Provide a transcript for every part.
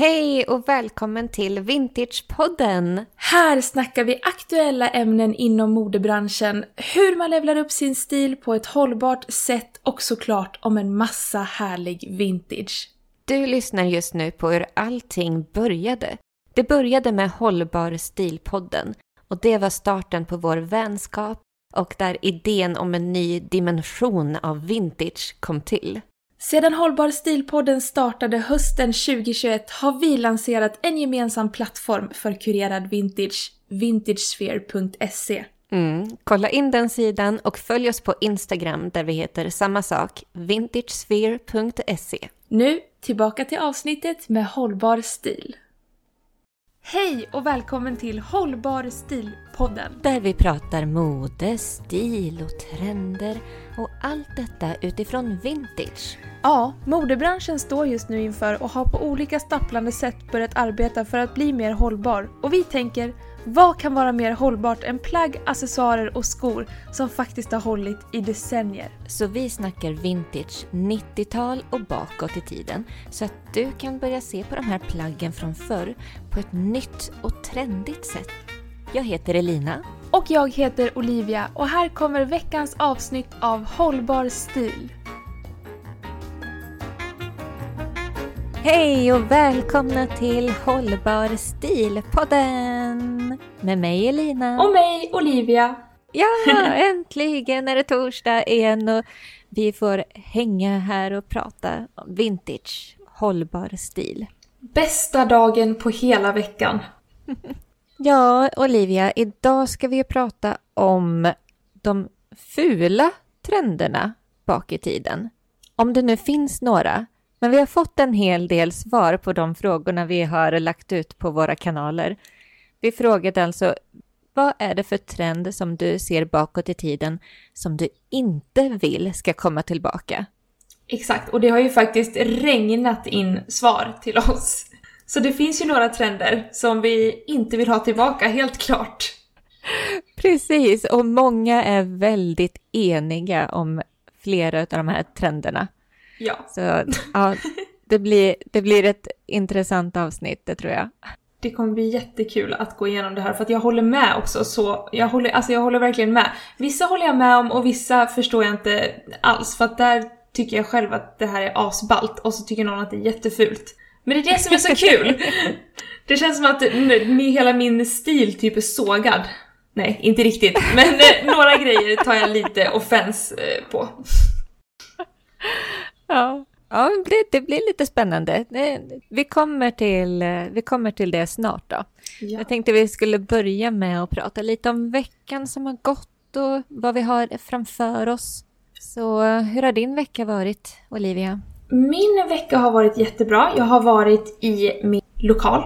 Hej och välkommen till Vintagepodden! Här snackar vi aktuella ämnen inom modebranschen, hur man levlar upp sin stil på ett hållbart sätt och såklart om en massa härlig vintage. Du lyssnar just nu på hur allting började. Det började med Hållbar stilpodden och det var starten på vår vänskap och där idén om en ny dimension av vintage kom till. Sedan Hållbar stilpodden startade hösten 2021 har vi lanserat en gemensam plattform för kurerad vintage, vintagesphere.se. Mm. Kolla in den sidan och följ oss på Instagram där vi heter samma sak, vintagesphere.se. Nu tillbaka till avsnittet med hållbar stil. Hej och välkommen till Hållbar stil-podden. Där vi pratar mode, stil och trender och allt detta utifrån vintage. Ja, modebranschen står just nu inför och har på olika stapplande sätt börjat arbeta för att bli mer hållbar. Och vi tänker, vad kan vara mer hållbart än plagg, accessoarer och skor som faktiskt har hållit i decennier? Så vi snackar vintage 90-tal och bakåt i tiden så att du kan börja se på de här plaggen från förr på ett nytt och trendigt sätt. Jag heter Elina. Och jag heter Olivia och här kommer veckans avsnitt av Hållbar stil. Hej och välkomna till Hållbar stil-podden! Med mig Elina. Och mig Olivia. Ja, äntligen är det torsdag igen och vi får hänga här och prata om vintage, hållbar stil. Bästa dagen på hela veckan. Ja, Olivia, idag ska vi prata om de fula trenderna bak i tiden. Om det nu finns några. Men vi har fått en hel del svar på de frågorna vi har lagt ut på våra kanaler. Vi frågade alltså, vad är det för trend som du ser bakåt i tiden som du inte vill ska komma tillbaka? Exakt, och det har ju faktiskt regnat in svar till oss. Så det finns ju några trender som vi inte vill ha tillbaka, helt klart. Precis, och många är väldigt eniga om flera av de här trenderna. Ja. Så ja, det blir, det blir ett intressant avsnitt, det tror jag. Det kommer bli jättekul att gå igenom det här för att jag håller med också så, jag håller, alltså jag håller verkligen med. Vissa håller jag med om och vissa förstår jag inte alls för att där tycker jag själv att det här är asballt och så tycker någon att det är jättefult. Men det är det som är så kul! Det känns som att med hela min stil typ är sågad. Nej, inte riktigt, men eh, några grejer tar jag lite offens eh, på. Ja, ja det, det blir lite spännande. Vi, kommer till, eh, vi kommer till det snart då. Ja. Jag tänkte vi skulle börja med att prata lite om veckan som har gått och vad vi har framför oss. Så hur har din vecka varit, Olivia? Min vecka har varit jättebra. Jag har varit i min lokal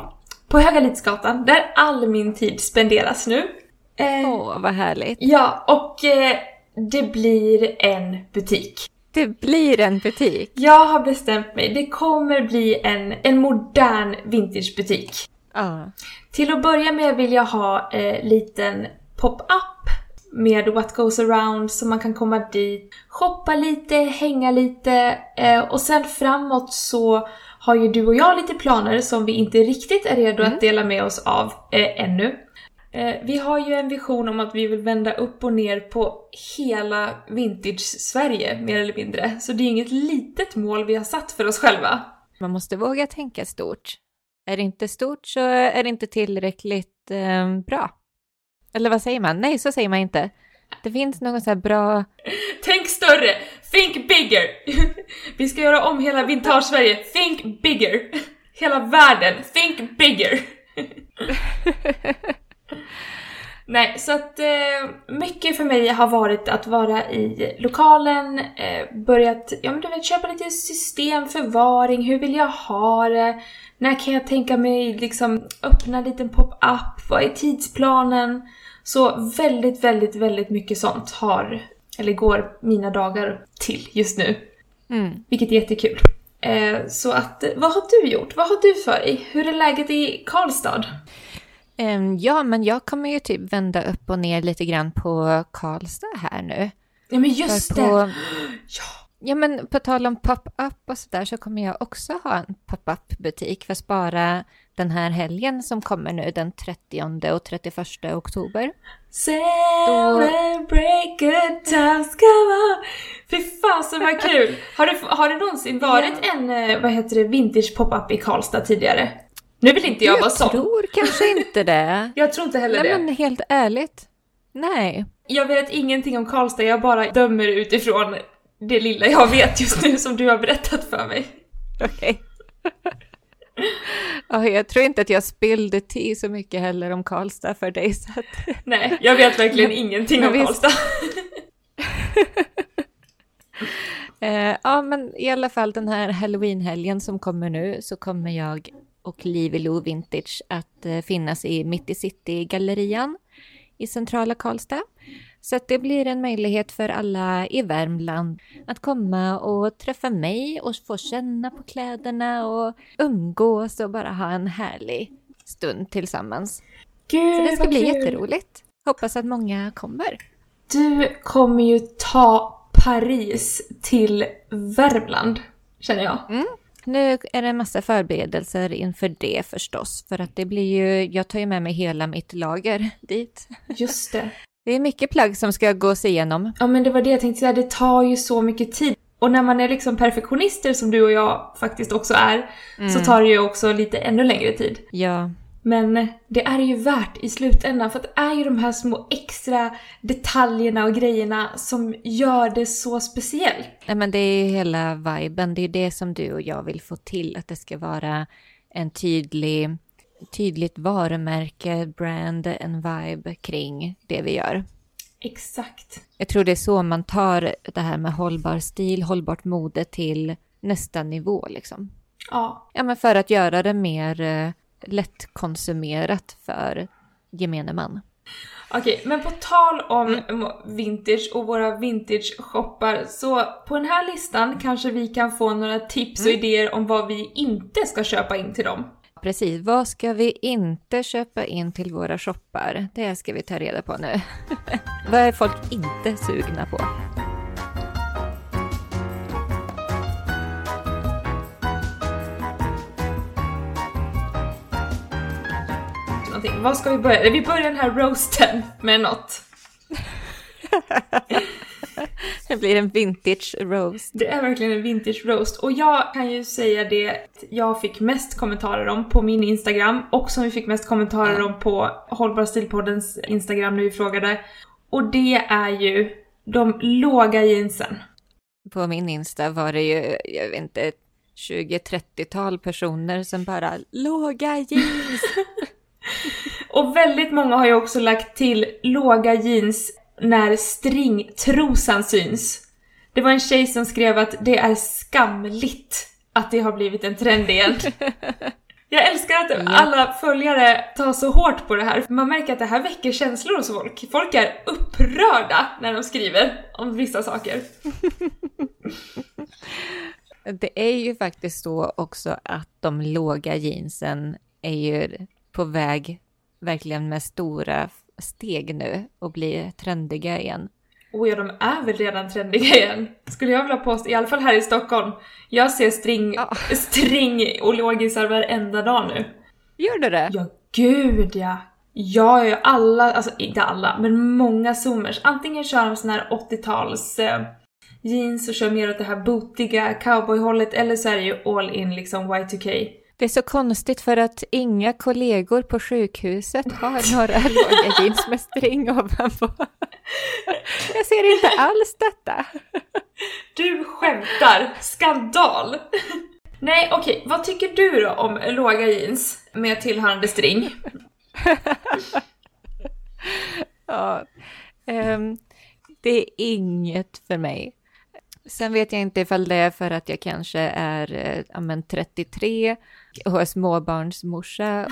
på Högalidsgatan där all min tid spenderas nu. Åh, oh, vad härligt. Ja, och eh, det blir en butik. Det blir en butik? Jag har bestämt mig. Det kommer bli en, en modern vintagebutik. Ah. Till att börja med vill jag ha en eh, liten pop-up med what goes around så man kan komma dit, shoppa lite, hänga lite eh, och sen framåt så har ju du och jag lite planer som vi inte riktigt är redo Mm. att dela med oss av eh, ännu. Eh, vi har ju en vision om att vi vill vända upp och ner på hela vintage-Sverige mer eller mindre. Så det är inget litet mål vi har satt för oss själva. Man måste våga tänka stort. Är det inte stort så är det inte tillräckligt eh, bra. Eller vad säger man? Nej, så säger man inte. Det finns något så här bra... Tänk större! Think bigger! Vi ska göra om hela vintage-Sverige. Think bigger! Hela världen. Think bigger! Nej, så att eh, mycket för mig har varit att vara i lokalen, eh, börjat, ja men du vet, köpa lite system, förvaring, hur vill jag ha det? När kan jag tänka mig liksom öppna en liten pop-up? Vad är tidsplanen? Så väldigt, väldigt, väldigt mycket sånt har, eller går mina dagar till just nu. Mm. Vilket är jättekul. Eh, så att, vad har du gjort? Vad har du för dig? Hur är läget i Karlstad? Ehm, ja, men jag kommer ju typ vända upp och ner lite grann på Karlstad här nu. Ja men just För det! på, Ja! Ja, men på tal om pop-up och sådär så kommer jag också ha en pop-up butik för att spara den här helgen som kommer nu den 30 och 31 oktober. Celebrate good times, come on! Fy fasen vad kul! Har det, har det någonsin varit en, eh, vad heter det, vintage pop-up i Karlstad tidigare? Nu vill inte jag, jag vara sån. Jag tror kanske inte det. jag tror inte heller Nej, det. men helt ärligt. Nej. Jag vet ingenting om Karlstad, jag bara dömer utifrån det lilla jag vet just nu som du har berättat för mig. Okej. Okay. jag tror inte att jag spillde te så mycket heller om Karlstad för dig. Så att... Nej, jag vet verkligen ingenting om visst... Karlstad. eh, ja, men i alla fall den här halloweenhelgen som kommer nu så kommer jag och Liv Lo Vintage att eh, finnas i Mitt i City-gallerian i centrala Karlstad. Så det blir en möjlighet för alla i Värmland att komma och träffa mig och få känna på kläderna och umgås och bara ha en härlig stund tillsammans. Gud, Så det ska bli kul. jätteroligt. Hoppas att många kommer. Du kommer ju ta Paris till Värmland, känner jag. Mm. Nu är det en massa förberedelser inför det förstås, för att det blir ju, jag tar ju med mig hela mitt lager dit. Just det. Det är mycket plagg som ska gås igenom. Ja men det var det jag tänkte säga, det tar ju så mycket tid. Och när man är liksom perfektionister som du och jag faktiskt också är, mm. så tar det ju också lite ännu längre tid. Ja. Men det är ju värt i slutändan för att det är ju de här små extra detaljerna och grejerna som gör det så speciellt. Nej men det är ju hela viben, det är det som du och jag vill få till, att det ska vara en tydlig tydligt varumärke, brand, en vibe kring det vi gör. Exakt. Jag tror det är så man tar det här med hållbar stil, hållbart mode till nästa nivå liksom. Ja. Ja, men för att göra det mer eh, lättkonsumerat för gemene man. Okej, men på tal om vintage och våra vintage-shoppar, så på den här listan kanske vi kan få några tips och mm. idéer om vad vi inte ska köpa in till dem precis. Vad ska vi inte köpa in till våra shoppar? Det ska vi ta reda på nu. Vad är folk inte sugna på? Någonting. Vad ska vi börja? Vi börjar den här roasten med något. Det blir en vintage roast. Det är verkligen en vintage roast. Och jag kan ju säga det jag fick mest kommentarer om på min Instagram och som vi fick mest kommentarer om på Hållbara Stilpoddens Instagram när vi frågade. Och det är ju de låga jeansen. På min Insta var det ju, jag vet inte, 20-30-tal personer som bara låga jeans. och väldigt många har ju också lagt till låga jeans när stringtrosan syns. Det var en tjej som skrev att det är skamligt att det har blivit en trend igen. Jag älskar att alla följare tar så hårt på det här. Man märker att det här väcker känslor hos folk. Folk är upprörda när de skriver om vissa saker. Det är ju faktiskt så också att de låga jeansen är ju på väg verkligen med stora steg nu och bli trendiga igen. Oh ja, de är väl redan trendiga igen, skulle jag vilja påstå. I alla fall här i Stockholm. Jag ser string, ja. string och lågisar varenda dag nu. Gör du det? Ja, gud ja! Jag är alla, alltså inte alla, men många zoomers. Antingen kör de sån här 80-tals eh, jeans och kör mer åt det här bootiga cowboyhållet eller så är det ju all in liksom Y2K. Det är så konstigt för att inga kollegor på sjukhuset har några låga jeans med string ovanpå. Jag ser inte alls detta. Du skämtar! Skandal! Nej, okej, okay. vad tycker du då om låga jeans med tillhörande string? ja, um, det är inget för mig. Sen vet jag inte ifall det är för att jag kanske är eh, ja, 33 och är småbarnsmorsa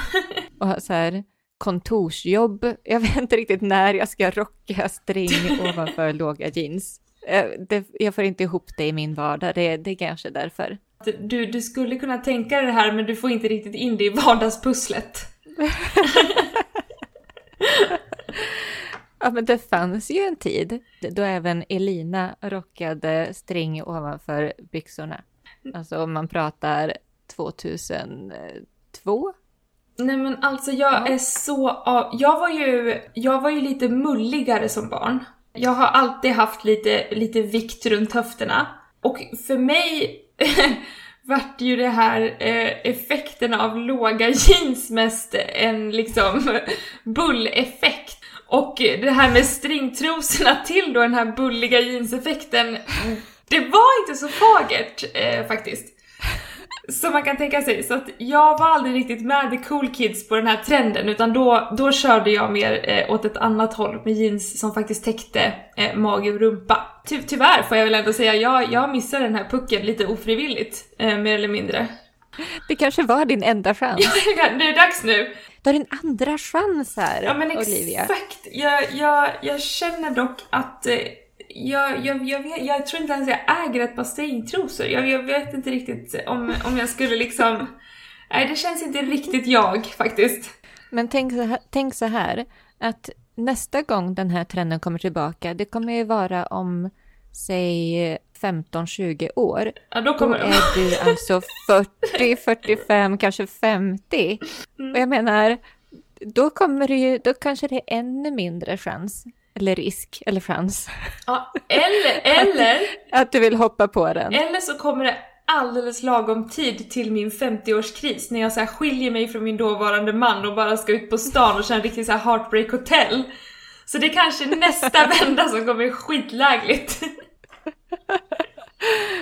och har så här kontorsjobb. Jag vet inte riktigt när jag ska rocka string ovanför låga jeans. Eh, det, jag får inte ihop det i min vardag, det, det är kanske därför. Du, du skulle kunna tänka dig det här men du får inte riktigt in det i vardagspusslet. Ja, men det fanns ju en tid då även Elina rockade string ovanför byxorna. Alltså om man pratar 2002. Nej men alltså jag Ja. är så av... Jag var ju, jag var ju lite mulligare som barn. Jag har alltid haft lite, lite vikt runt höfterna. Och för mig vart ju det här eh, effekten av låga jeans mest en liksom bull-effekt. Och det här med stringtrosorna till då den här bulliga jeanseffekten, det var inte så fagert eh, faktiskt. Som man kan tänka sig. Så att jag var aldrig riktigt med the cool kids på den här trenden utan då, då körde jag mer eh, åt ett annat håll med jeans som faktiskt täckte eh, mage och rumpa. Ty tyvärr får jag väl ändå säga, jag, jag missar den här pucken lite ofrivilligt, eh, mer eller mindre. Det kanske var din enda chans. det är dags nu! Du har din andra chans här, Ja men Olivia. exakt! Jag, jag, jag känner dock att eh, jag, jag, jag, vet, jag tror inte ens jag äger ett par stringtrosor. Jag, jag vet inte riktigt om, om jag skulle liksom... Nej, det känns inte riktigt jag faktiskt. Men tänk så, här, tänk så här, att nästa gång den här trenden kommer tillbaka, det kommer ju vara om, säg 15-20 år. Ja, då Då kommer de. är du alltså 40, 45, kanske 50. Och jag menar, då kommer det ju, då kanske det är ännu mindre chans, eller risk, eller chans, Ja, eller, eller, att du vill hoppa på den. eller så kommer det alldeles lagom tid till min 50-årskris när jag så skiljer mig från min dåvarande man och bara ska ut på stan och köra en riktig så här heartbreak hotel. Så det är kanske nästa vända som kommer skitlägligt.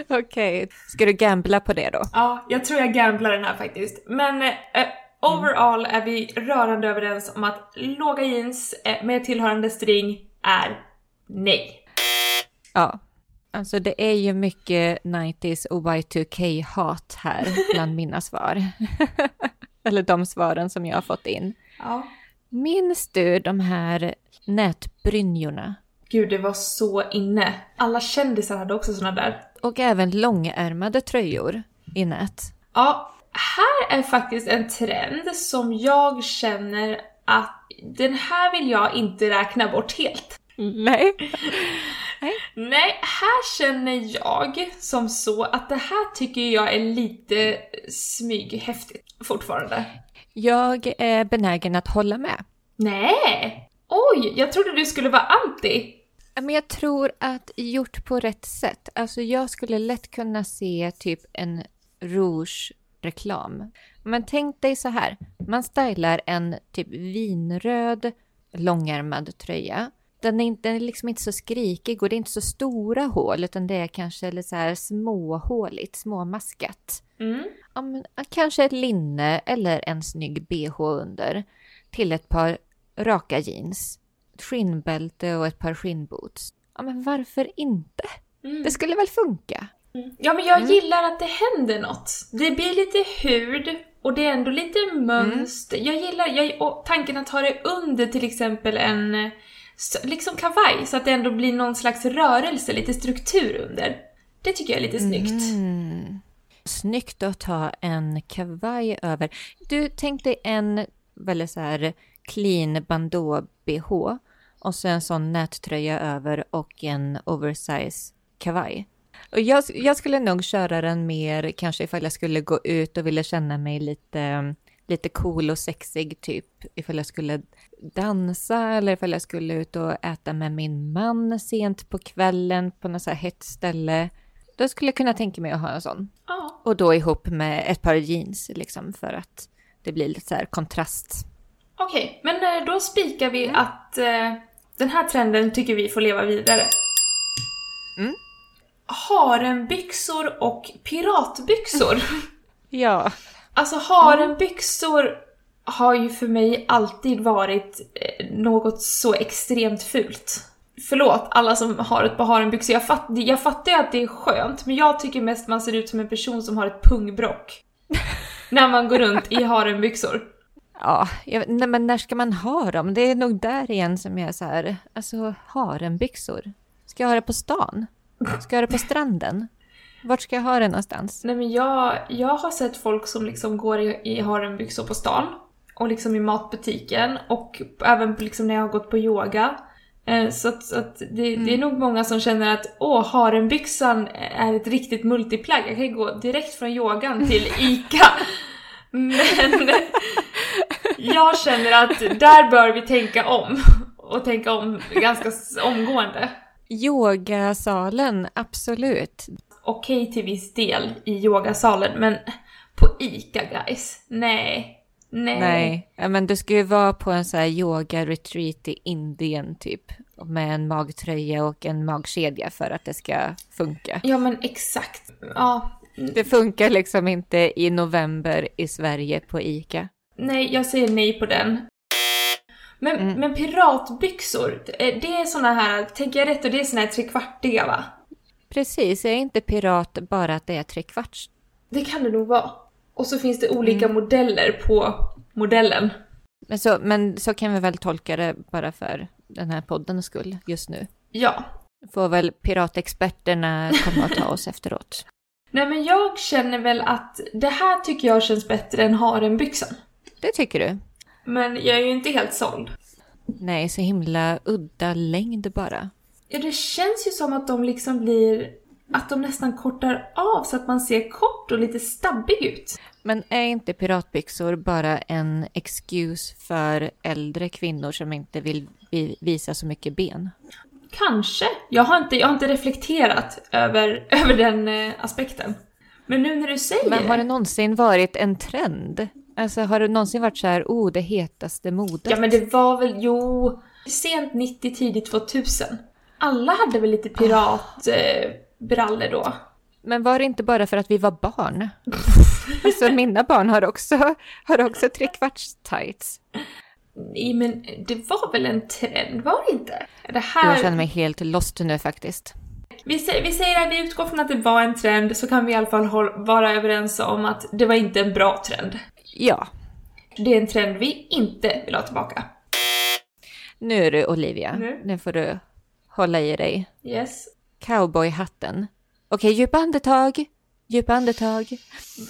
Okej, ska du gambla på det då? Ja, jag tror jag gamblar den här faktiskt. Men eh, overall är vi rörande överens om att låga jeans eh, med tillhörande string är nej. Ja, alltså det är ju mycket 90s och Y2K-hat här bland mina svar. Eller de svaren som jag har fått in. Ja. Minns du de här nätbrynjorna? Gud, det var så inne. Alla kändisar hade också såna där. Och även långärmade tröjor i nät. Ja, här är faktiskt en trend som jag känner att den här vill jag inte räkna bort helt. Nej. Nej, här känner jag som så att det här tycker jag är lite smyghäftigt fortfarande. Jag är benägen att hålla med. Nej! Oj, jag trodde du skulle vara anti. Men jag tror att gjort på rätt sätt. Alltså jag skulle lätt kunna se typ en rouge-reklam. Men tänk dig så här. Man stylar en typ vinröd långärmad tröja. Den är, inte, den är liksom inte så skrikig och det är inte så stora hål utan det är kanske lite så här småhåligt, småmaskat. Mm. Ja, men, kanske ett linne eller en snygg bh under till ett par raka jeans, ett skinnbälte och ett par skinnboots. Ja, men varför inte? Mm. Det skulle väl funka? Ja, men jag Mm. gillar att det händer något. Det blir lite hud och det är ändå lite mönster. Jag gillar jag, och tanken att ha det under till exempel en liksom kavaj så att det ändå blir någon slags rörelse, lite struktur under. Det tycker jag är lite snyggt. Mm. Snyggt att ta en kavaj över. Du, tänk dig en väldigt så här clean bandå-bh och så en sån nättröja över och en oversize kavaj. Och jag, jag skulle nog köra den mer kanske ifall jag skulle gå ut och ville känna mig lite, lite cool och sexig typ. Ifall jag skulle dansa eller ifall jag skulle ut och äta med min man sent på kvällen på något så här hett ställe. Då skulle jag kunna tänka mig att ha en sån. Ja. Och då ihop med ett par jeans liksom för att det blir lite så här kontrast. Okej, men eh, då spikar vi att eh, den här trenden tycker vi får leva vidare. Mm. Harenbyxor och piratbyxor. Ja. Alltså harenbyxor har ju för mig alltid varit eh, något så extremt fult. Förlåt alla som har ett par harenbyxor, jag, fatt, jag fattar ju att det är skönt men jag tycker mest man ser ut som en person som har ett pungbrock. när man går runt i harenbyxor. Ja, jag, nej, men när ska man ha dem? Det är nog där igen som jag är så här, alltså harenbyxor. Ska jag ha det på stan? Ska jag ha det på stranden? Vart ska jag ha det någonstans? Nej men jag, jag har sett folk som liksom går i, i harenbyxor på stan och liksom i matbutiken och även liksom när jag har gått på yoga. Eh, Så att, så att det, det är nog många som känner att åh, harenbyxan är ett riktigt multiplagg. Jag kan ju gå direkt från yogan till ICA. Men jag känner att där bör vi tänka om. Och tänka om ganska omgående. Yogasalen, absolut. Okej till viss del i yogasalen, men på ICA guys, nej. Nej. Nej, men du ska ju vara på en så här yoga-retreat i Indien typ. Med en magtröja och en magkedja för att det ska funka. Ja men exakt. Ja. Det funkar liksom inte i november i Sverige på ICA. Nej, jag säger nej på den. Men, Mm. men piratbyxor, det är såna här, tänker jag rätt, och det är såna här trekvartiga va? Precis, är inte pirat bara att det är trekvarts. Det kan det nog vara. Och så finns det olika Mm. modeller på modellen. Men så, men så kan vi väl tolka det bara för den här poddens skull just nu. Ja. Får väl piratexperterna komma och ta oss efteråt. Nej men jag känner väl att det här tycker jag känns bättre än harenbyxan. Det tycker du? Men jag är ju inte helt såld. Nej, så himla udda längd bara. Ja, det känns ju som att de liksom blir... Att de nästan kortar av så att man ser kort och lite stabbig ut. Men är inte piratbyxor bara en excuse för äldre kvinnor som inte vill vi- visa så mycket ben? Kanske. Jag har inte, jag har inte reflekterat över, över den eh, aspekten. Men nu när du säger Men har det någonsin varit en trend? Alltså har det någonsin varit så här, oh, det hetaste modet? Ja men det var väl, jo, sent 90, tidigt 2000. Alla hade väl lite piratbrallor eh, brallor då? Men var det inte bara för att vi var barn? alltså mina barn har också, har också trekvarts tights. Nej men det var väl en trend, var det inte? Det här... Jag känner mig helt lost nu faktiskt. vi, säger, vi säger att vi utgår från att det var en trend, så kan vi i alla fall håll, vara överens om att det var inte en bra trend. Ja, Det är en trend vi inte vill ha tillbaka. nu är du Olivia. Nu. Nu får du hålla i dig. Yes. Cowboyhatten. Okej, djupa andetag. Djupa andetag.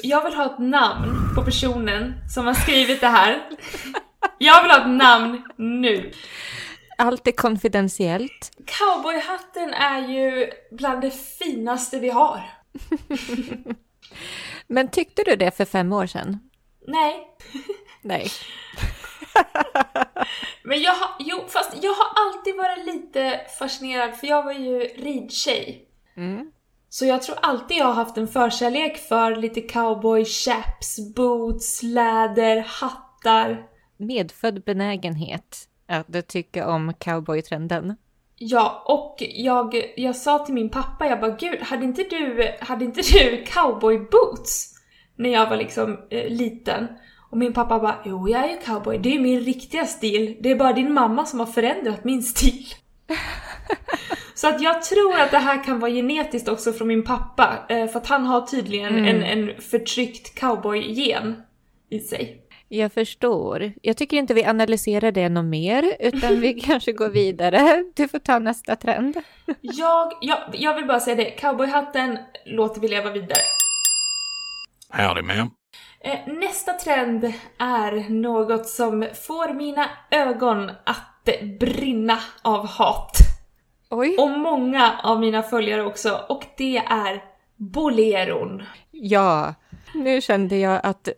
Jag vill ha ett namn på personen som har skrivit det här. Jag vill ha ett namn nu. Allt är konfidentiellt. Cowboyhatten är ju bland det finaste vi har. Men tyckte du det för fem år sedan? Nej. Nej. Men jag har, jo fast jag har alltid varit lite fascinerad för jag var ju ridtjej. Mm. Så jag tror alltid jag har haft en förkärlek för lite cowboy chaps, boots, läder, hattar. Medfödd benägenhet att tycka om cowboytrenden. Ja, och jag, jag sa till min pappa, jag bara gud, hade inte du, hade inte du cowboy boots? När jag var liksom eh, liten. Och min pappa bara, jo jag är ju cowboy, det är min riktiga stil. Det är bara din mamma som har förändrat min stil. Så att jag tror att det här kan vara genetiskt också från min pappa, eh, för att han har tydligen en, en förtryckt cowboy-gen i sig. Jag förstår. Jag tycker inte vi analyserar det något mer, utan vi kanske går vidare. Du får ta nästa trend. Jag, jag, jag vill bara säga det, cowboyhatten låter vi leva vidare. Howdy, ma'am. Eh, Nästa trend är något som får mina ögon att brinna av hat. Oj. Och många av mina följare också, och det är boleron. Ja, nu kände jag att,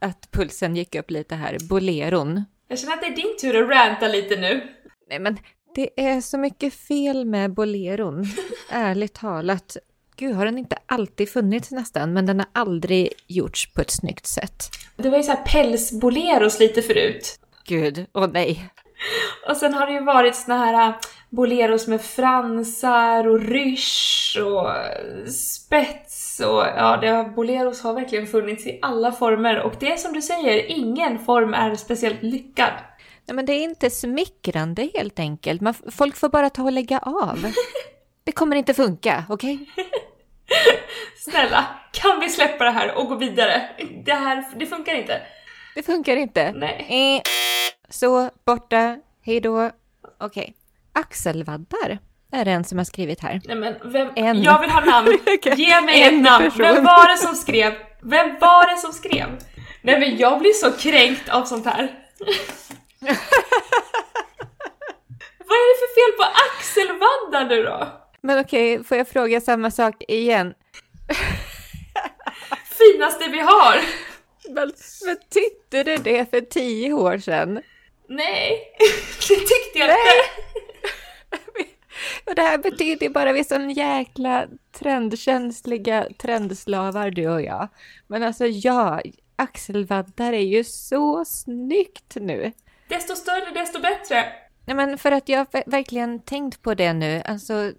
att pulsen gick upp lite här. Boleron. Jag känner att det är din tur att ranta lite nu. Nej, men det är så mycket fel med boleron. Ärligt talat. Gud, har den inte alltid funnits nästan, men den har aldrig gjorts på ett snyggt sätt. Det var ju så här pälsboleros lite förut. Gud, åh nej. Och sen har det ju varit såna här äh, boleros med fransar och rysch och äh, spets och ja, det har, boleros har verkligen funnits i alla former och det är som du säger, ingen form är speciellt lyckad. Nej, men det är inte smickrande helt enkelt. Man, folk får bara ta och lägga av. Det kommer inte funka, okej? Snälla, kan vi släppa det här och gå vidare? Det här, det funkar inte. Det funkar inte. Nej. Eh, så, borta, hej då. Okej. Axelvaddar är det en som har skrivit här. Nej men vem, En. jag vill ha namn. Ge mig En ett namn. person. Vem var det som skrev? Vem var det som skrev? Nej men jag blir så kränkt av sånt här. Vad är det för fel på axelvaddar nu då? Men okej, får jag fråga samma sak igen? Finaste vi har! Men, men tyckte du det för tio år sedan? Nej, det tyckte jag inte. Och det här betyder ju bara vi är sån jäkla trendkänsliga trendslavar du och jag. Men alltså ja, axelvaddar är ju så snyggt nu. Desto större, desto bättre. Nej, men för att jag har verkligen tänkt på det nu. Alltså,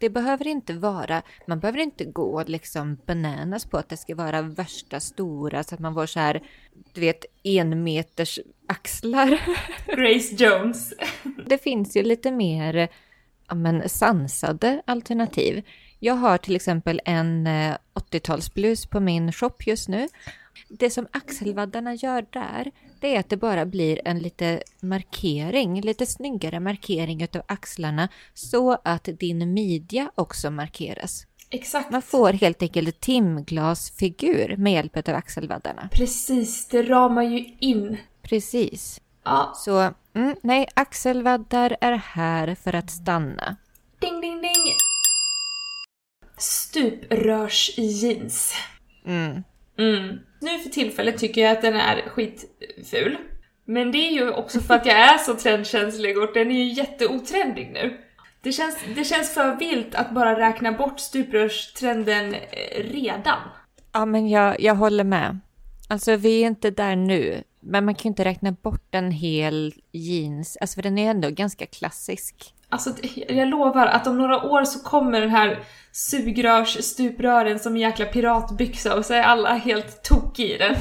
det behöver inte vara, man behöver inte gå liksom bananas på att det ska vara värsta stora så att man får så här, du vet, en meters axlar. Grace Jones. Det finns ju lite mer ja, men, sansade alternativ. Jag har till exempel en 80-talsblus på min shop just nu. Det som axelvaddarna gör där, det är att det bara blir en lite markering, lite snyggare markering utav axlarna så att din midja också markeras. Exakt. Man får helt enkelt timglasfigur med hjälp av axelvaddarna. Precis, det ramar ju in. Precis. Ja. Så mm, nej, axelvaddar är här för att stanna. Ding, ding, ding! Stuprörsjeans. Mm. Mm. Nu för tillfället tycker jag att den är skitful. Men det är ju också för att jag är så trendkänslig och den är ju jätteotrendig nu. Det känns, det känns för vilt att bara räkna bort stuprörstrenden eh, redan. Ja, men jag, jag håller med. Alltså, vi är inte där nu, men man kan ju inte räkna bort en hel jeans, alltså för den är ändå ganska klassisk. Alltså, jag lovar att om några år så kommer den här sugrörsstuprören som en jäkla piratbyxa och så är alla helt tokiga i den.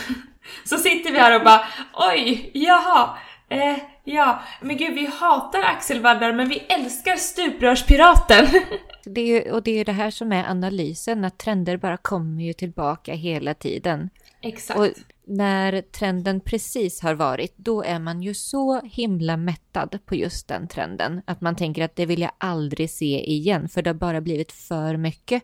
så sitter vi här och bara oj, jaha, eh, ja, men gud vi hatar axelvaddar men vi älskar stuprörspiraten. det är ju, och det är ju det här som är analysen, att trender bara kommer ju tillbaka hela tiden. Exakt. Och när trenden precis har varit, då är man ju så himla mättad på just den trenden. Att man tänker att det vill jag aldrig se igen, för det har bara blivit för mycket.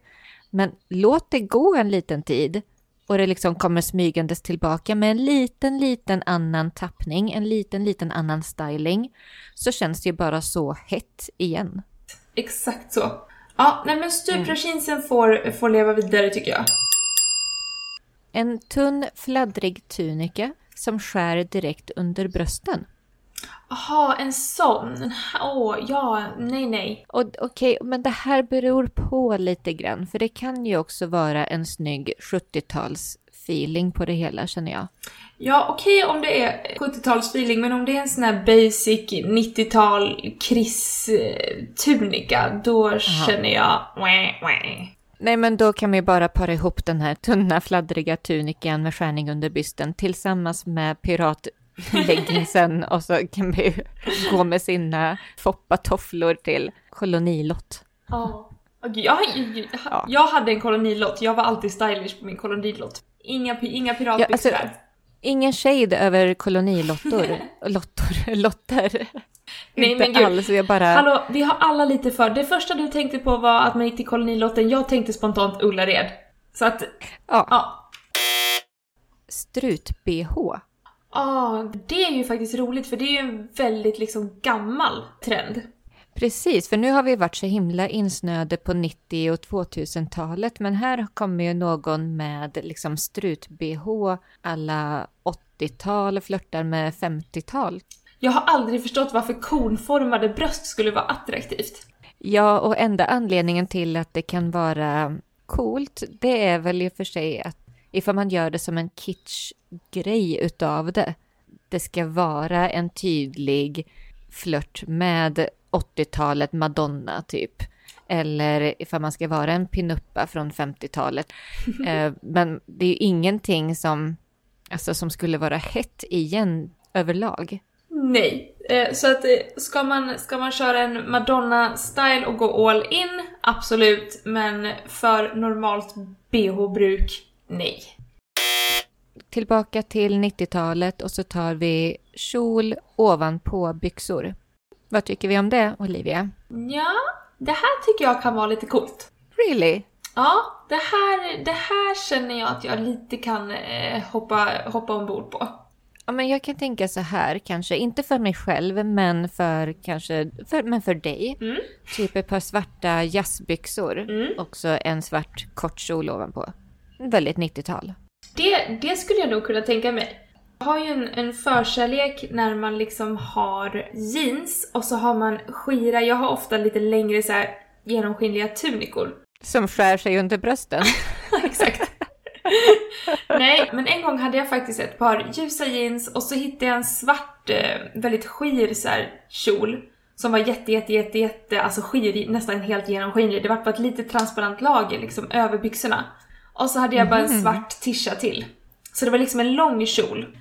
Men låt det gå en liten tid och det liksom kommer smygandes tillbaka med en liten, liten annan tappning, en liten, liten annan styling, så känns det ju bara så hett igen. Exakt så. Ja, nej men stuprörsjeansen får, får leva vidare tycker jag. En tunn fladdrig tunika som skär direkt under brösten. Jaha, en sån. Åh, ja, nej, nej. Och Okej, men det här beror på lite grann, för det kan ju också vara en snygg 70-tals feeling på det hela känner jag. Ja, okej om det är 70-talsfeeling, men om det är en sån här basic 90-tal Chris-tunika, då känner jag. Nej, men då kan vi bara para ihop den här tunna fladdriga tunikan med skärning under bysten tillsammans med piratleggingsen och så kan vi gå med sina foppatofflor till kolonilott. Ja. Jag, jag, jag hade en kolonilott, jag var alltid stylish på min kolonilott. Inga, inga piratbyxor ja, alltså, Ingen shade över kolonilottor, lottor, lotter. Nej Inte men gud. alls, jag bara... Hallå, vi har alla lite för. Det första du tänkte på var att man gick till kolonilotten, jag tänkte spontant Ullared. Så att, ja. ja. Strut-bh. Ja, ah, det är ju faktiskt roligt för det är ju en väldigt liksom gammal trend. Precis, för nu har vi varit så himla insnöade på 90 och 2000-talet, men här kommer ju någon med liksom strut-bh alla 80-tal, flörtar med 50-tal. Jag har aldrig förstått varför konformade bröst skulle vara attraktivt. Ja, och enda anledningen till att det kan vara coolt, det är väl i och för sig att ifall man gör det som en kitsch-grej utav det. Det ska vara en tydlig flört med 80-talet Madonna typ. Eller ifall man ska vara en pinuppa från 50-talet. eh, men det är ju ingenting som, alltså, som skulle vara hett igen överlag. Nej, eh, så att eh, ska man, ska man köra en Madonna-style och gå all in, absolut. Men för normalt bh-bruk, nej. Tillbaka till 90-talet och så tar vi kjol ovanpå byxor. Vad tycker vi om det, Olivia? Ja, det här tycker jag kan vara lite coolt. Really? Ja, det här, det här känner jag att jag lite kan eh, hoppa, hoppa ombord på. Ja, men jag kan tänka så här kanske, inte för mig själv, men för kanske, för, men för dig. Mm. Typ ett par svarta jazzbyxor, Mm. också en svart kort kjol ovanpå. Väldigt 90-tal. Det, det skulle jag nog kunna tänka mig. Jag har ju en, en förkärlek när man liksom har jeans och så har man skira, jag har ofta lite längre så här genomskinliga tunikor. Som skär sig under brösten. Exakt. Nej, men en gång hade jag faktiskt ett par ljusa jeans och så hittade jag en svart, eh, väldigt skir så här, kjol. Som var jätte, jätte, jätte, jätte, alltså skir, nästan helt genomskinlig. Det var bara ett litet transparent lager liksom över byxorna. Och så hade jag bara en svart tisha till. Så det var liksom en lång kjol.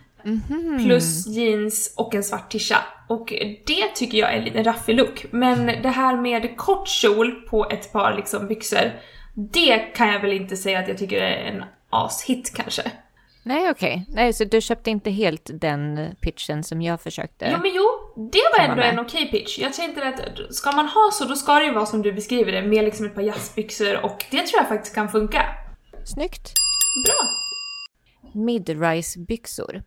Plus jeans och en svart tisha. Och det tycker jag är en liten raffig look. Men det här med kort kjol på ett par liksom byxor, det kan jag väl inte säga att jag tycker är en ashit kanske. Nej, okej. Nej, så du köpte inte helt den pitchen som jag försökte? Jo men jo, det var ändå en okej pitch. Jag tänkte att ska man ha så, då ska det ju vara som du beskriver det, med liksom ett par jazzbyxor och det tror jag faktiskt kan funka. Snyggt. Bra! Mid-rise-byxor.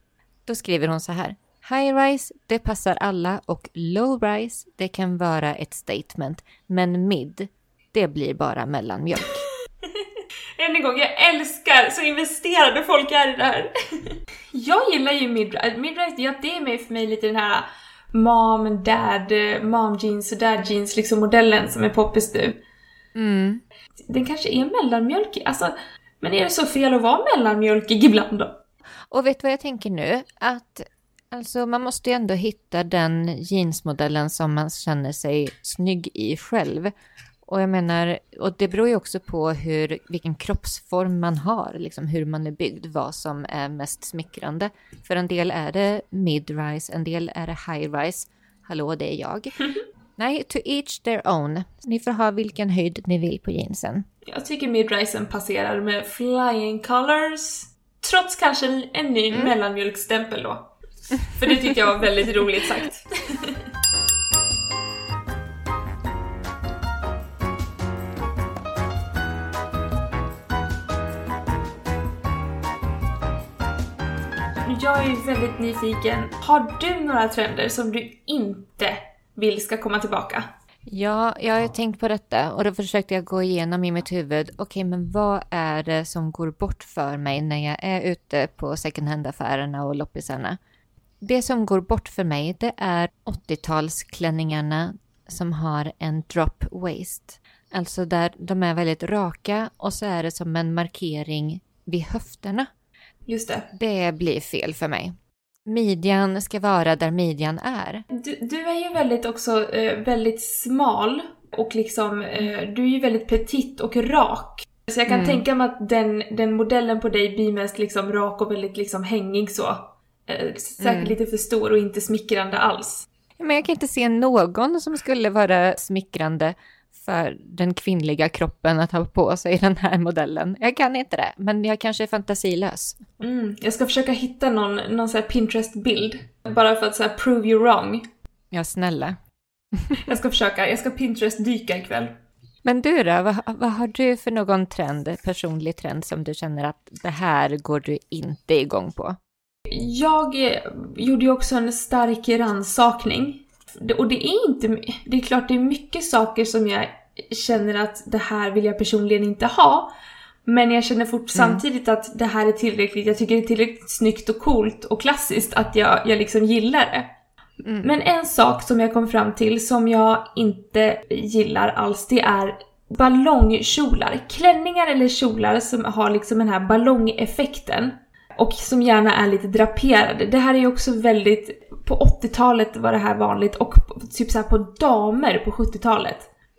Då skriver hon så här. High-rise, det passar alla och low-rise, det kan vara ett statement. Men mid, det blir bara mellanmjölk. Än en gång, jag älskar så investerade folk är i det här. jag gillar ju midrise. Midrise, ja, det är med för mig lite den här mom dad, eh, mom jeans och dad jeans liksom modellen som är poppis nu. Mm. Den kanske är mellanmjölkig, alltså men är det så fel att vara mellanmjölkig ibland då? Och vet du vad jag tänker nu? Att alltså, man måste ju ändå hitta den jeansmodellen som man känner sig snygg i själv. Och jag menar, och det beror ju också på hur, vilken kroppsform man har, liksom hur man är byggd, vad som är mest smickrande. För en del är det mid-rise, en del är det high-rise. Hallå, det är jag. Nej, to each their own. Ni får ha vilken höjd ni vill på jeansen. Jag tycker midrisen passerar med flying colors. Trots kanske en, ny mellanmjölkstämpel då. För det tyckte jag var väldigt roligt sagt. Jag är ju väldigt nyfiken. Har du några trender som du inte vill ska komma tillbaka? Ja, jag har ju tänkt på detta och då försökte jag gå igenom i mitt huvud. Okej, men vad är det som går bort för mig när jag är ute på second hand-affärerna och loppisarna? Det som går bort för mig, det är 80-talsklänningarna som har en drop waist. Alltså där de är väldigt raka och så är det som en markering vid höfterna. Just det. Det blir fel för mig. Midjan ska vara där midjan är. Du, du är ju väldigt också eh, väldigt smal och liksom, eh, du är ju väldigt petit och rak. Så jag kan Mm. tänka mig att den, den modellen på dig blir mest liksom rak och väldigt liksom hängig så. Eh, säkert Mm. lite för stor och inte smickrande alls. Men jag kan inte se någon som skulle vara smickrande för den kvinnliga kroppen att ha på sig den här modellen. Jag kan inte det, men jag kanske är fantasilös. Mm. Jag ska försöka hitta någon, någon Pinterest-bild. Bara för att så här prove you wrong. Ja, snälla. Jag ska försöka, jag ska Pinterest-dyka ikväll. Men du då, vad, vad har du för någon trend, personlig trend som du känner att det här går du inte igång på? Jag eh, gjorde ju också en stark rannsakning. Och det är inte... Det är klart det är mycket saker som jag känner att det här vill jag personligen inte ha. Men jag känner fort samtidigt att det här är tillräckligt, jag tycker det är tillräckligt snyggt och coolt och klassiskt att jag, jag liksom gillar det. Men en sak som jag kom fram till som jag inte gillar alls, det är ballongkjolar. Klänningar eller kjolar som har liksom den här ballongeffekten. Och som gärna är lite draperade. Det här är ju också väldigt... På 80-talet var det här vanligt och typ så här på damer på 70-talet.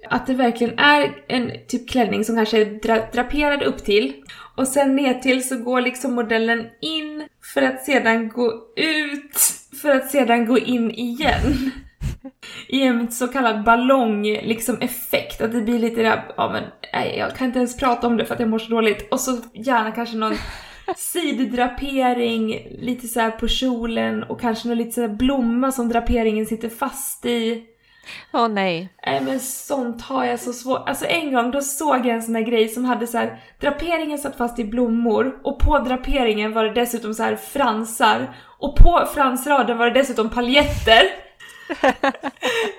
Att det verkligen är en typ klänning som kanske är dra- draperad upp till och sen ner till så går liksom modellen in för att sedan gå ut för att sedan gå in igen. I en så kallad ballong liksom effekt. Att det blir lite där, ja men nej, jag kan inte ens prata om det för att jag mår så dåligt. Och så gärna kanske någon siddrapering lite så på kjolen och kanske någon lite så blomma som draperingen sitter fast i. Åh nej. Nej men sånt har jag så svårt. Alltså en gång då såg jag en sån här grej som hade så här, draperingen satt fast i blommor och på draperingen var det dessutom så här fransar och på fransraden var det dessutom paljetter.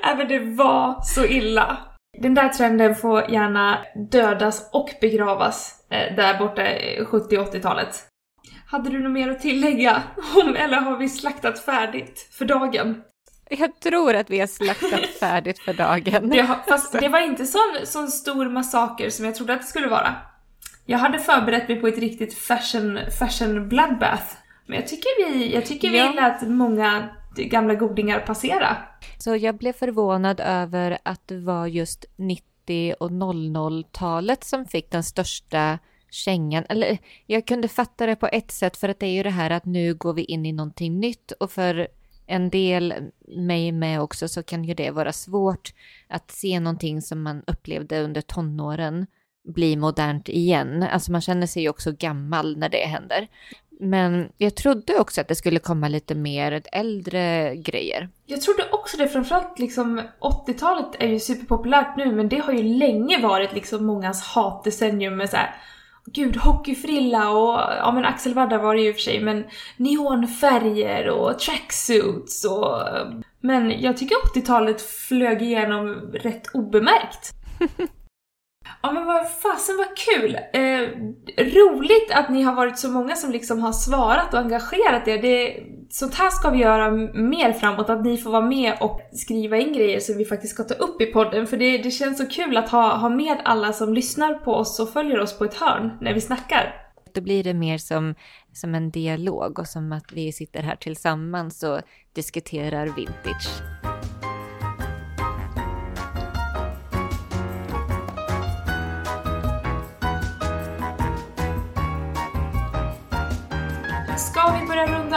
Nej men det var så illa. Den där trenden får gärna dödas och begravas eh, där borta 70 80-talet. Hade du något mer att tillägga? Om, eller har vi slaktat färdigt för dagen? Jag tror att vi har slaktat färdigt för dagen. Det, har- fast det var inte sån, sån stor massaker som jag trodde att det skulle vara. Jag hade förberett mig på ett riktigt fashion, fashion bloodbath. Men jag tycker vi, jag tycker Ja. vi lät många gamla godingar passera. Så jag blev förvånad över att det var just 90 och 00-talet som fick den största kängan. Eller jag kunde fatta det på ett sätt för att det är ju det här att nu går vi in i någonting nytt och för en del, mig med också, så kan ju det vara svårt att se någonting som man upplevde under tonåren bli modernt igen. Alltså man känner sig ju också gammal när det händer. Men jag trodde också att det skulle komma lite mer äldre grejer. Jag trodde också det, framförallt liksom 80-talet är ju superpopulärt nu men det har ju länge varit liksom mångas hatdecennium med såhär Gud, hockeyfrilla och ja men Axel Wadda var det ju i och för sig men neonfärger och tracksuits och men jag tycker 80-talet flög igenom rätt obemärkt. Ja men vad fasen vad kul! Eh, roligt att ni har varit så många som liksom har svarat och engagerat er. Det, sånt här ska vi göra mer framåt, att ni får vara med och skriva in grejer som vi faktiskt ska ta upp i podden. För det, det känns så kul att ha, ha med alla som lyssnar på oss och följer oss på ett hörn när vi snackar. Då blir det mer som, som en dialog och som att vi sitter här tillsammans och diskuterar vintage.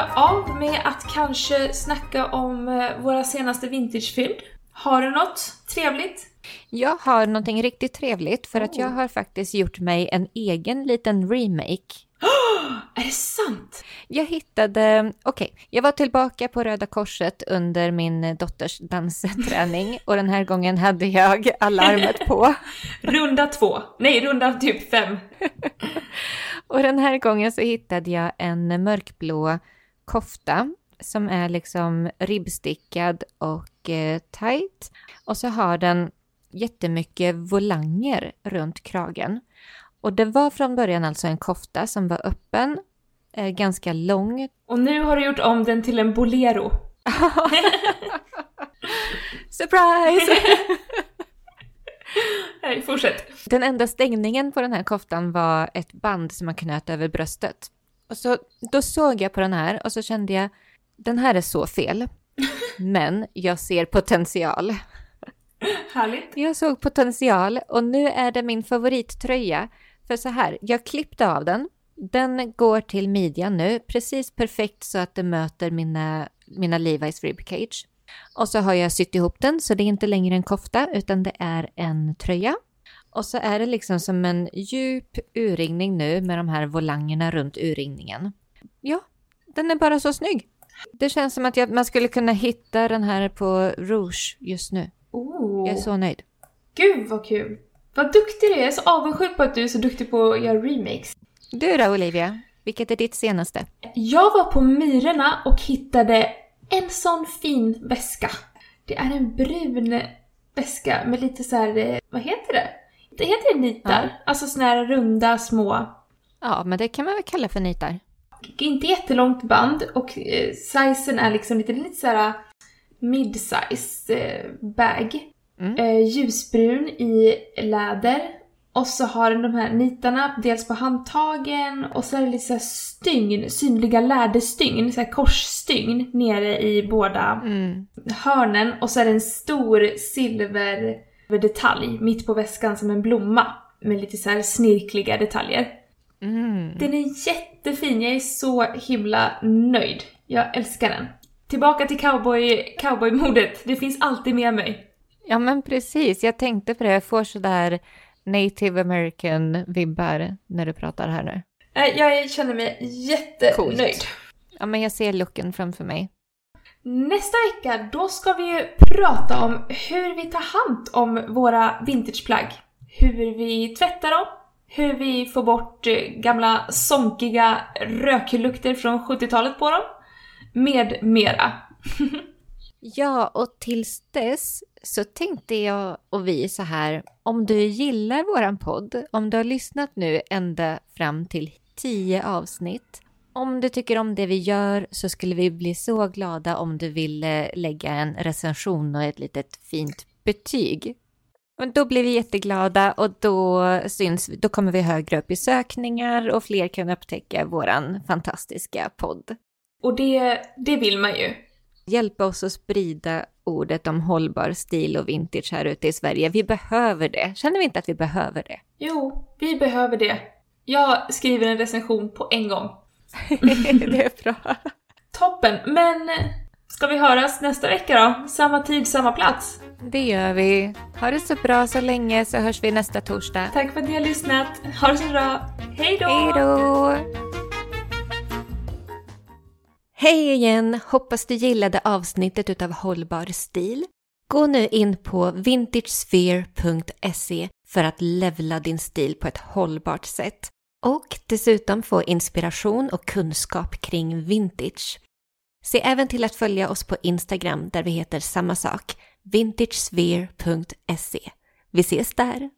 Runda av med att kanske snacka om eh, våra senaste vintagefynd? Har du något trevligt? Jag har någonting riktigt trevligt för att jag har faktiskt gjort mig en egen liten remake. Är det sant? Jag hittade, okej, jag var tillbaka på Röda Korset under min dotters dansträning och den här gången hade jag alarmet på. Runda två. Nej, runda typ fem. Och den här gången så hittade jag en mörkblå kofta som är liksom ribbstickad och eh, tight. Och så har den jättemycket volanger runt kragen. Och det var från början alltså en kofta som var öppen, eh, ganska lång. Och nu har du gjort om den till en bolero. Surprise! Nej, fortsätt. Den enda stängningen på den här koftan var ett band som man knöt över bröstet. Och så, då såg jag på den här och så kände jag, den här är så fel. Men jag ser potential. Härligt. Jag såg potential och nu är det min favorittröja. För så här, jag klippte av den. Den går till midjan nu, precis perfekt så att det möter mina, mina Levi's ribcage. Och så har jag sytt ihop den så det är inte längre en kofta utan det är en tröja. Och så är det liksom som en djup urringning nu med de här volangerna runt urringningen. Ja, den är bara så snygg. Det känns som att jag, man skulle kunna hitta den här på Rouge just nu. Oh. Jag är så nöjd. Gud vad kul. Vad duktig du är. Jag är så avundsjuk på att du är så duktig på att göra remakes. Du då Olivia, vilket är ditt senaste? Jag var på Myrorna och hittade en sån fin väska. Det är en brun väska med lite så här, eh, vad heter det? Det heter nitar. Ja. Alltså såna här runda små Ja, men det kan man väl kalla för nitar. inte jättelångt band och eh, sizen är liksom lite, lite såhär mid-size eh, bag. Mm. Eh, ljusbrun i läder. Och så har den de här nitarna dels på handtagen och så är det lite såhär stygn, synliga läderstygn, såhär korsstygn nere i båda Mm. hörnen och så är det en stor silverdetalj mitt på väskan som en blomma med lite så här snirkliga detaljer. Mm. Den är jättefin, jag är så himla nöjd. Jag älskar den. Tillbaka till cowboy, cowboymodet, det finns alltid med mig. Ja, men precis. Jag tänkte på det. Jag får sådär native american vibbar när du pratar här nu. Eh, Jag känner mig jättenöjd. Coolt. Ja, men jag ser looken framför mig. Nästa vecka, då ska vi ju prata om hur vi tar hand om våra vintageplagg. Hur vi tvättar dem, hur vi får bort eh, gamla sonkiga röklukter från 70-talet på dem, med mera. Ja, och tills dess så tänkte jag och vi så här, om du gillar våran podd, om du har lyssnat nu ända fram till tio avsnitt, om du tycker om det vi gör så skulle vi bli så glada om du ville lägga en recension och ett litet fint betyg. Och då blir vi jätteglada och då syns då kommer vi högre upp i sökningar och fler kan upptäcka våran fantastiska podd. Och det, det vill man ju. Hjälpa oss att sprida ordet om hållbar stil och vintage här ute i Sverige. Vi behöver det. Känner vi inte att vi behöver det? Jo, vi behöver det. Jag skriver en recension på en gång. det är bra. Toppen, men ska vi höras nästa vecka då? Samma tid, samma plats. Det gör vi. Ha det så bra så länge så hörs vi nästa torsdag. Tack för att ni har lyssnat. Ha det så bra. Hej då! Hej då! Hej igen! Hoppas du gillade avsnittet utav Hållbar stil. Gå nu in på vintagesphere.se för att levla din stil på ett hållbart sätt och dessutom få inspiration och kunskap kring vintage. Se även till att följa oss på Instagram där vi heter samma sak, vintagesphere.se. Vi ses där!